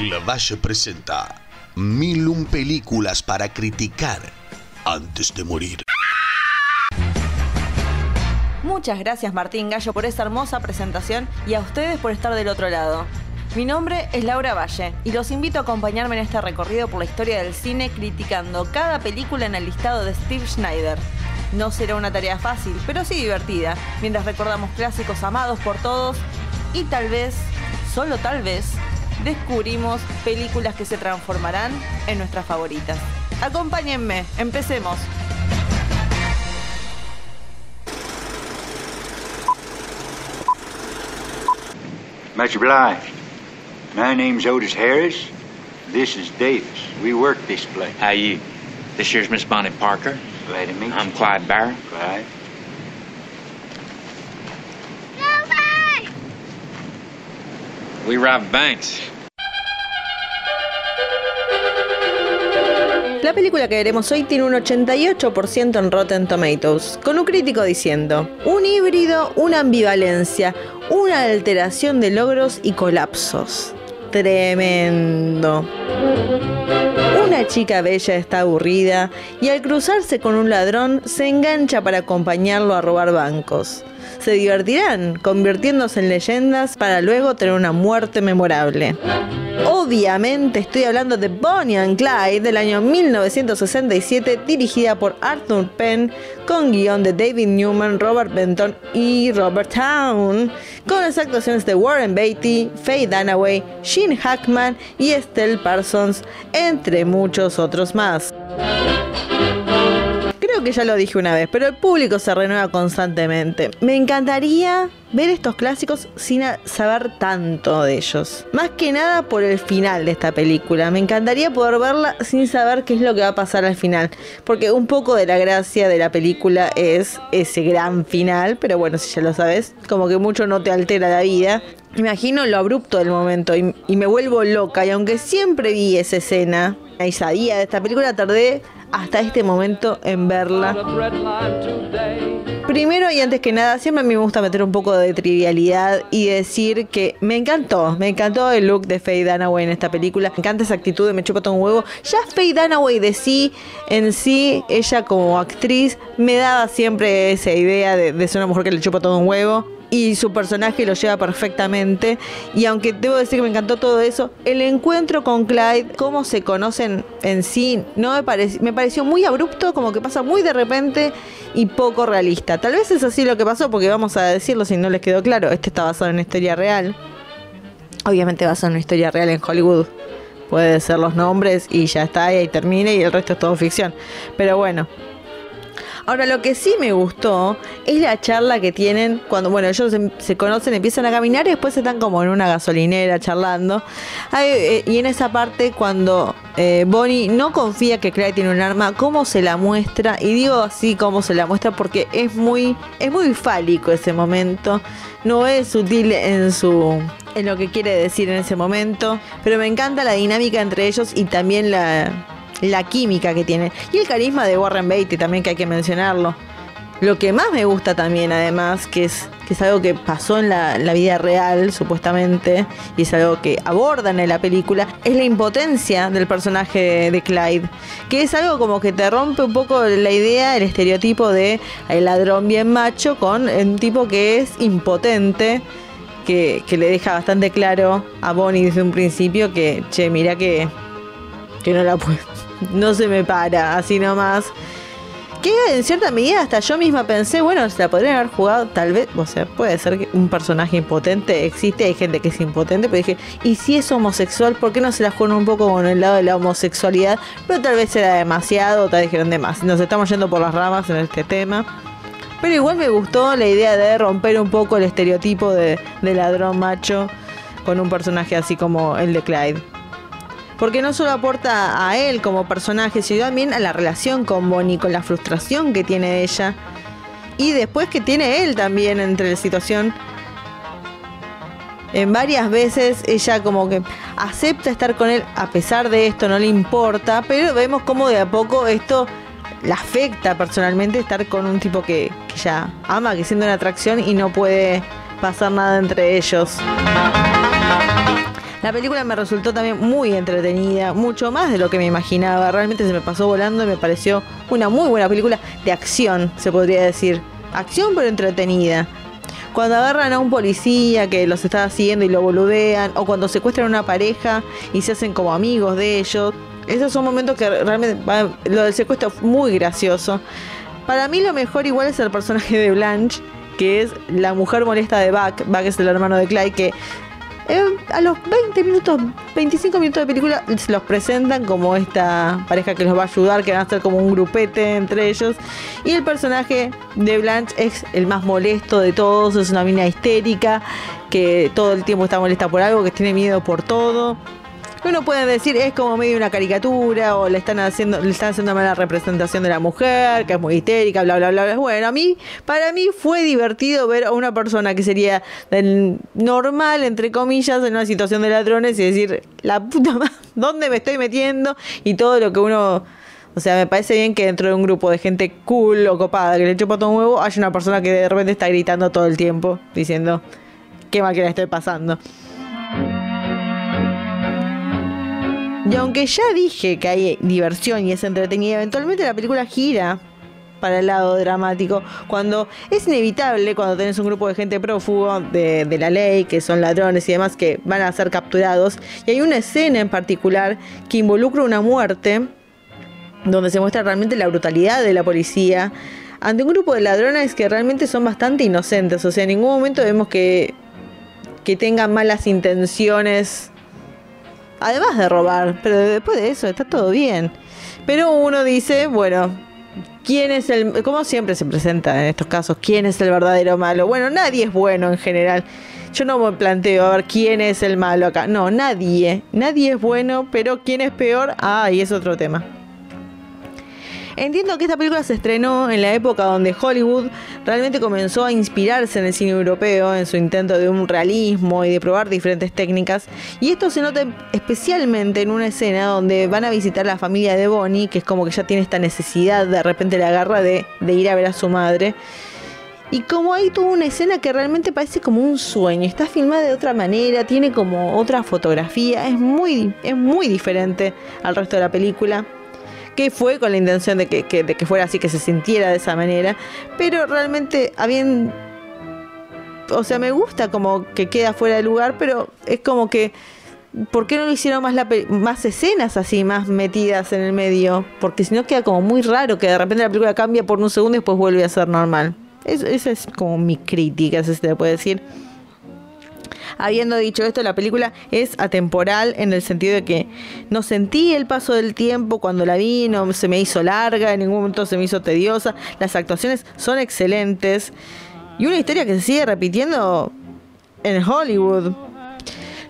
La Valle presenta Mil un películas para criticar antes de morir. Muchas gracias Martín Gallo por esta hermosa presentación y a ustedes por estar del otro lado. Mi nombre es Laura Valle y los invito a acompañarme en este recorrido por la historia del cine criticando cada película en el listado de Steve Schneider. No será una tarea fácil, pero sí divertida, mientras recordamos clásicos amados por todos y tal vez, solo tal vez, descubrimos películas que se transformarán en nuestras favoritas. Acompáñenme, empecemos. Much obliged. My name's Otis Harris. This is Davis. We work this place. How you? This here's Miss Bonnie Parker. Glad to meet I'm you. Clyde Barron. Clyde. We banks. La película que veremos hoy tiene un 88% en Rotten Tomatoes, con un crítico diciendo, un híbrido, una ambivalencia, una alteración de logros y colapsos. Tremendo. Una chica bella está aburrida y al cruzarse con un ladrón se engancha para acompañarlo a robar bancos. Se divertirán convirtiéndose en leyendas para luego tener una muerte memorable. Obviamente estoy hablando de Bonnie and Clyde del año 1967 dirigida por Arthur Penn con guion de David Newman, Robert Benton y Robert Town con las actuaciones de Warren Beatty, Faye Dunaway, Gene Hackman y Estelle Parsons entre muchos otros más. Creo que ya lo dije una vez, pero el público se renueva constantemente. Me encantaría ver estos clásicos sin saber tanto de ellos. Más que nada por el final de esta película. Me encantaría poder verla sin saber qué es lo que va a pasar al final. Porque un poco de la gracia de la película es ese gran final. Pero bueno, si ya lo sabes, como que mucho no te altera la vida. Imagino lo abrupto del momento y, y me vuelvo loca. Y aunque siempre vi esa escena, y sabía de esta película, tardé hasta este momento en verla. Primero y antes que nada, siempre a mí me gusta meter un poco de trivialidad y decir que me encantó, me encantó el look de Faye Dunaway en esta película, me encanta esa actitud de me chupa todo un huevo. Ya Faye Dunaway de sí, en sí, ella como actriz, me daba siempre esa idea de, de ser una mujer que le chupa todo un huevo y su personaje lo lleva perfectamente. Y aunque debo decir que me encantó todo eso, el encuentro con Clyde, cómo se conocen en sí, no me, parec- me pareció muy abrupto, como que pasa muy de repente y poco realista. Tal vez es así lo que pasó, porque vamos a decirlo si no les quedó claro, este está basado en una historia real. Obviamente basado en una historia real en Hollywood. Puede ser los nombres y ya está, y ahí termina y el resto es todo ficción. Pero bueno, Ahora, lo que sí me gustó es la charla que tienen cuando, bueno, ellos se, conocen, empiezan a caminar y después están como en una gasolinera charlando. Ay, eh, y en esa parte, cuando eh, Bonnie no confía que Clyde tiene un arma, cómo se la muestra, y digo así cómo se la muestra porque es muy, es muy fálico ese momento. No es sutil en su. en lo que quiere decir en ese momento. Pero me encanta la dinámica entre ellos y también la la química que tiene. Y el carisma de Warren Beatty también que hay que mencionarlo. Lo que más me gusta también, además, que es, que es algo que pasó en la, vida real, supuestamente, y es algo que abordan en la película, es la impotencia del personaje de, de Clyde. Que es algo como que te rompe un poco la idea, el estereotipo de el ladrón bien macho con un tipo que es impotente. Que, que le deja bastante claro a Bonnie desde un principio que, che, mira que, que no la puedo, no se me para, así nomás. Que en cierta medida hasta yo misma pensé, bueno, se la podrían haber jugado tal vez, o sea, puede ser que un personaje impotente existe, hay gente que es impotente, pero dije, ¿y si es homosexual? ¿Por qué no se la juegan un poco con el lado de la homosexualidad? Pero tal vez era demasiado, tal vez dijeron de más. Nos estamos yendo por las ramas en este tema. Pero igual me gustó la idea de romper un poco el estereotipo de, de ladrón macho con un personaje así como el de Clyde. Porque no solo aporta a él como personaje, sino también a la relación con Bonnie, con la frustración que tiene ella. Y después que tiene él también entre la situación. En varias veces ella como que acepta estar con él a pesar de esto, no le importa, pero vemos como de a poco esto la afecta personalmente estar con un tipo que, que ya ama, que siente una atracción y no puede pasar nada entre ellos. La película me resultó también muy entretenida, mucho más de lo que me imaginaba. Realmente se me pasó volando y me pareció una muy buena película de acción, se podría decir. Acción pero entretenida. Cuando agarran a un policía que los está haciendo y lo boludean, o cuando secuestran a una pareja y se hacen como amigos de ellos, esos son momentos que realmente lo del secuestro es muy gracioso. Para mí lo mejor igual es el personaje de Blanche, que es la mujer molesta de Buck. Buck es el hermano de Clyde, que a los 20 minutos, 25 minutos de película se los presentan como esta pareja que los va a ayudar, que van a ser como un grupete entre ellos. Y el personaje de Blanche es el más molesto de todos, es una mina histérica que todo el tiempo está molesta por algo, que tiene miedo por todo uno puede decir es como medio una caricatura o le están haciendo le están haciendo mala representación de la mujer, que es muy histérica, bla bla bla. Bueno, a mí para mí fue divertido ver a una persona que sería normal entre comillas en una situación de ladrones y decir, la puta madre, ¿dónde me estoy metiendo? Y todo lo que uno o sea, me parece bien que dentro de un grupo de gente cool o copada que le chupa todo un huevo, haya una persona que de repente está gritando todo el tiempo, diciendo, qué mal que la estoy pasando. Y aunque ya dije que hay diversión y es entretenida, eventualmente la película gira para el lado dramático, cuando es inevitable, cuando tenés un grupo de gente prófugo de, la ley, que son ladrones y demás, que van a ser capturados, y hay una escena en particular que involucra una muerte, donde se muestra realmente la brutalidad de la policía, ante un grupo de ladrones que realmente son bastante inocentes, o sea, en ningún momento vemos que, que tengan malas intenciones además de robar, pero después de eso está todo bien. Pero uno dice, bueno, ¿quién es el, como siempre se presenta en estos casos, quién es el verdadero malo? Bueno, nadie es bueno en general. Yo no me planteo a ver quién es el malo acá. No, nadie. Nadie es bueno, pero quién es peor, ah, y es otro tema. Entiendo que esta película se estrenó en la época donde Hollywood realmente comenzó a inspirarse en el cine europeo, en su intento de un realismo y de probar diferentes técnicas. Y esto se nota especialmente en una escena donde van a visitar la familia de Bonnie, que es como que ya tiene esta necesidad, de repente la agarra de, ir a ver a su madre. Y como hay toda una escena que realmente parece como un sueño, está filmada de otra manera, tiene como otra fotografía, es muy, es muy diferente al resto de la película que fue con la intención de que, de que fuera así, que se sintiera de esa manera, pero realmente habían... O sea, me gusta como que queda fuera de lugar, pero es como que... ¿Por qué no hicieron más, la, más escenas así, más metidas en el medio? Porque si no queda como muy raro que de repente la película cambia por un segundo y después vuelve a ser normal. esa es como mi crítica, si se puede decir. Habiendo dicho esto, la película es atemporal en el sentido de que no sentí el paso del tiempo cuando la vi, no se me hizo larga, en ningún momento se me hizo tediosa. Las actuaciones son excelentes y una historia que se sigue repitiendo en Hollywood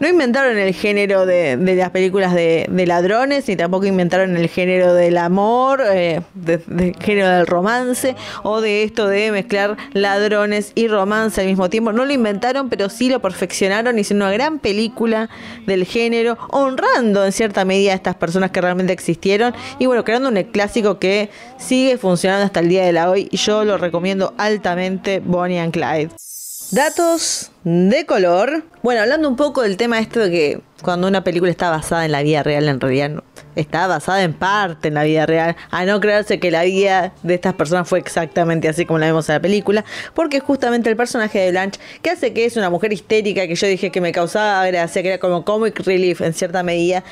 no inventaron el género de, las películas de, ladrones, ni tampoco inventaron el género del amor, eh, del género del romance, o de esto de mezclar ladrones y romance al mismo tiempo. No lo inventaron, pero sí lo perfeccionaron, hicieron una gran película del género, honrando en cierta medida a estas personas que realmente existieron, y bueno, creando un clásico que sigue funcionando hasta el día de la hoy, y yo lo recomiendo altamente, Bonnie and Clyde. Datos de color. Bueno, hablando un poco del tema esto de que cuando una película está basada en la vida real, en realidad no, está basada en parte en la vida real, a no creerse que la vida de estas personas fue exactamente así como la vemos en la película, porque justamente el personaje de Blanche, que hace que es una mujer histérica, que yo dije que me causaba gracia, que era como comic relief en cierta medida,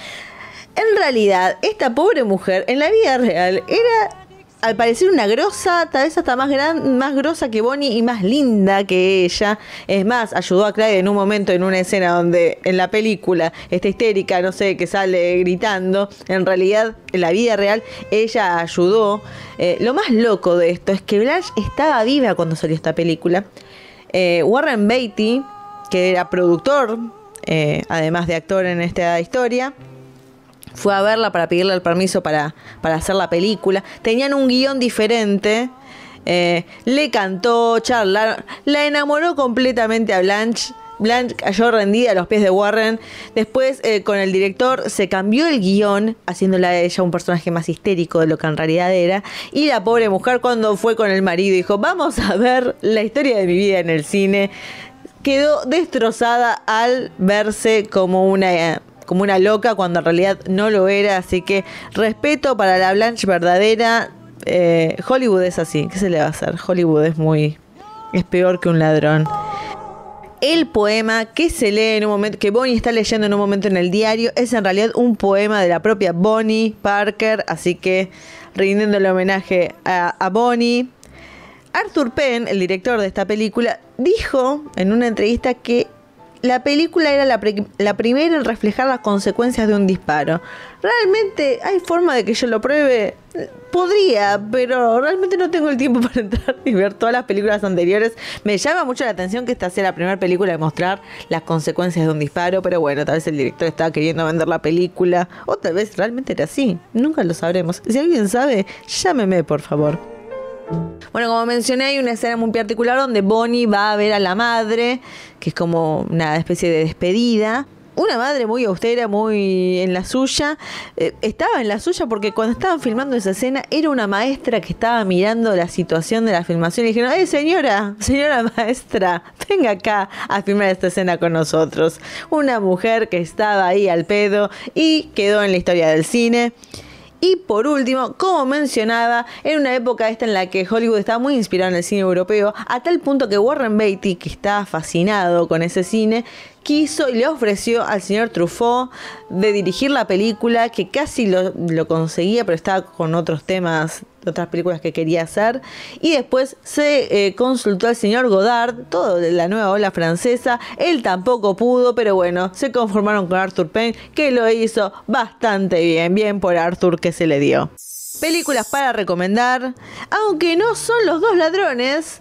en realidad, esta pobre mujer en la vida real era al parecer una grosa, tal vez hasta más gran, más grosa que Bonnie y más linda que ella. Es más, ayudó a Clyde en un momento en una escena donde en la película está histérica, no sé, que sale gritando. En realidad, en la vida real, ella ayudó. Eh, lo más loco de esto es que Blanche estaba viva cuando salió esta película. Eh, Warren Beatty, que era productor, eh, además de actor en esta historia, fue a verla para pedirle el permiso para, para hacer la película. Tenían un guion diferente. Eh, le cantó, charlaron. La enamoró completamente a Blanche. Blanche cayó rendida a los pies de Warren. Después, eh, con el director, se cambió el guion, haciéndola a ella un personaje más histérico de lo que en realidad era. Y la pobre mujer, cuando fue con el marido, dijo: Vamos a ver la historia de mi vida en el cine quedó destrozada al verse como una como una loca cuando en realidad no lo era, así que respeto para la Blanche verdadera. Eh, Hollywood es así, ¿qué se le va a hacer? Hollywood es muy es peor que un ladrón. El poema que se lee en un momento, que Bonnie está leyendo en un momento en el diario, es en realidad un poema de la propia Bonnie Parker, así que rindiéndole homenaje a, a Bonnie. Arthur Penn, el director de esta película, dijo en una entrevista que la película era la, primera en reflejar las consecuencias de un disparo. ¿Realmente hay forma de que yo lo pruebe? Podría, pero realmente no tengo el tiempo para entrar y ver todas las películas anteriores. Me llama mucho la atención que esta sea la primera película de mostrar las consecuencias de un disparo, pero bueno, tal vez el director estaba queriendo vender la película, o tal vez realmente era así. Nunca lo sabremos. Si alguien sabe, llámeme, por favor. Bueno, como mencioné, hay una escena muy particular donde Bonnie va a ver a la madre, que es como una especie de despedida. Una madre muy austera, muy en la suya. Eh, estaba en la suya porque cuando estaban filmando esa escena era una maestra que estaba mirando la situación de la filmación y dijeron, ¡eh, señora, señora maestra, venga acá a filmar esta escena con nosotros! Una mujer que estaba ahí al pedo y quedó en la historia del cine. Y por último, como mencionaba, en una época esta en la que Hollywood estaba muy inspirado en el cine europeo, a tal punto que Warren Beatty, que estaba fascinado con ese cine, quiso y le ofreció al señor Truffaut de dirigir la película, que casi lo, conseguía, pero estaba con otros temas, otras películas que quería hacer. Y después se eh, consultó al señor Godard, todo de la nueva ola francesa. Él tampoco pudo, pero bueno, se conformaron con Arthur Penn, que lo hizo bastante bien, bien por Arthur que se le dio. Películas para recomendar, aunque no son los dos ladrones,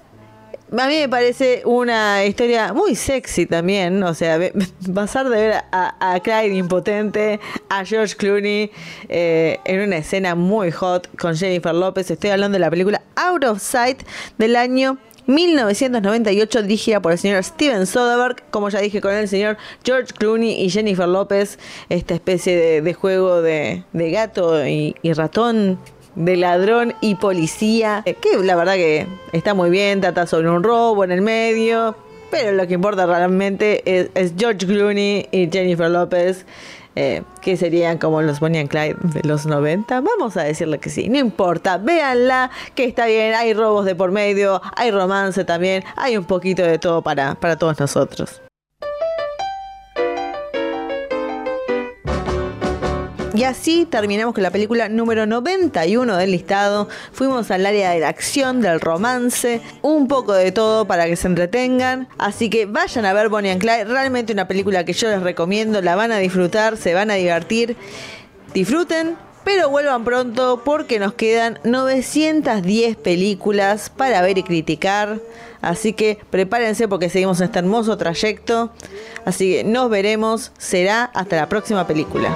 a mí me parece una historia muy sexy también, o sea, pasar de ver a, a Clyde impotente, a George Clooney eh, en una escena muy hot con Jennifer López. Estoy hablando de la película Out of Sight del año 1998, dirigida por el señor Steven Soderbergh, como ya dije con el señor George Clooney y Jennifer López, esta especie de, juego de, gato y ratón de ladrón y policía, eh, que la verdad que está muy bien, trata sobre un robo en el medio, pero lo que importa realmente es, George Clooney y Jennifer López. Eh, que serían como los Bonnie and Clyde de los 90. Vamos a decirle que sí, no importa, véanla, que está bien, hay robos de por medio, hay romance también, hay un poquito de todo para, para todos nosotros. Y así terminamos con la película número 91 del listado. Fuimos al área de la acción, del romance, un poco de todo para que se entretengan. Así que vayan a ver Bonnie and Clyde. Realmente una película que yo les recomiendo. La van a disfrutar, se van a divertir. Disfruten, pero vuelvan pronto porque nos quedan 910 películas para ver y criticar. Así que prepárense porque seguimos en este hermoso trayecto. Así que nos veremos. Será hasta la próxima película.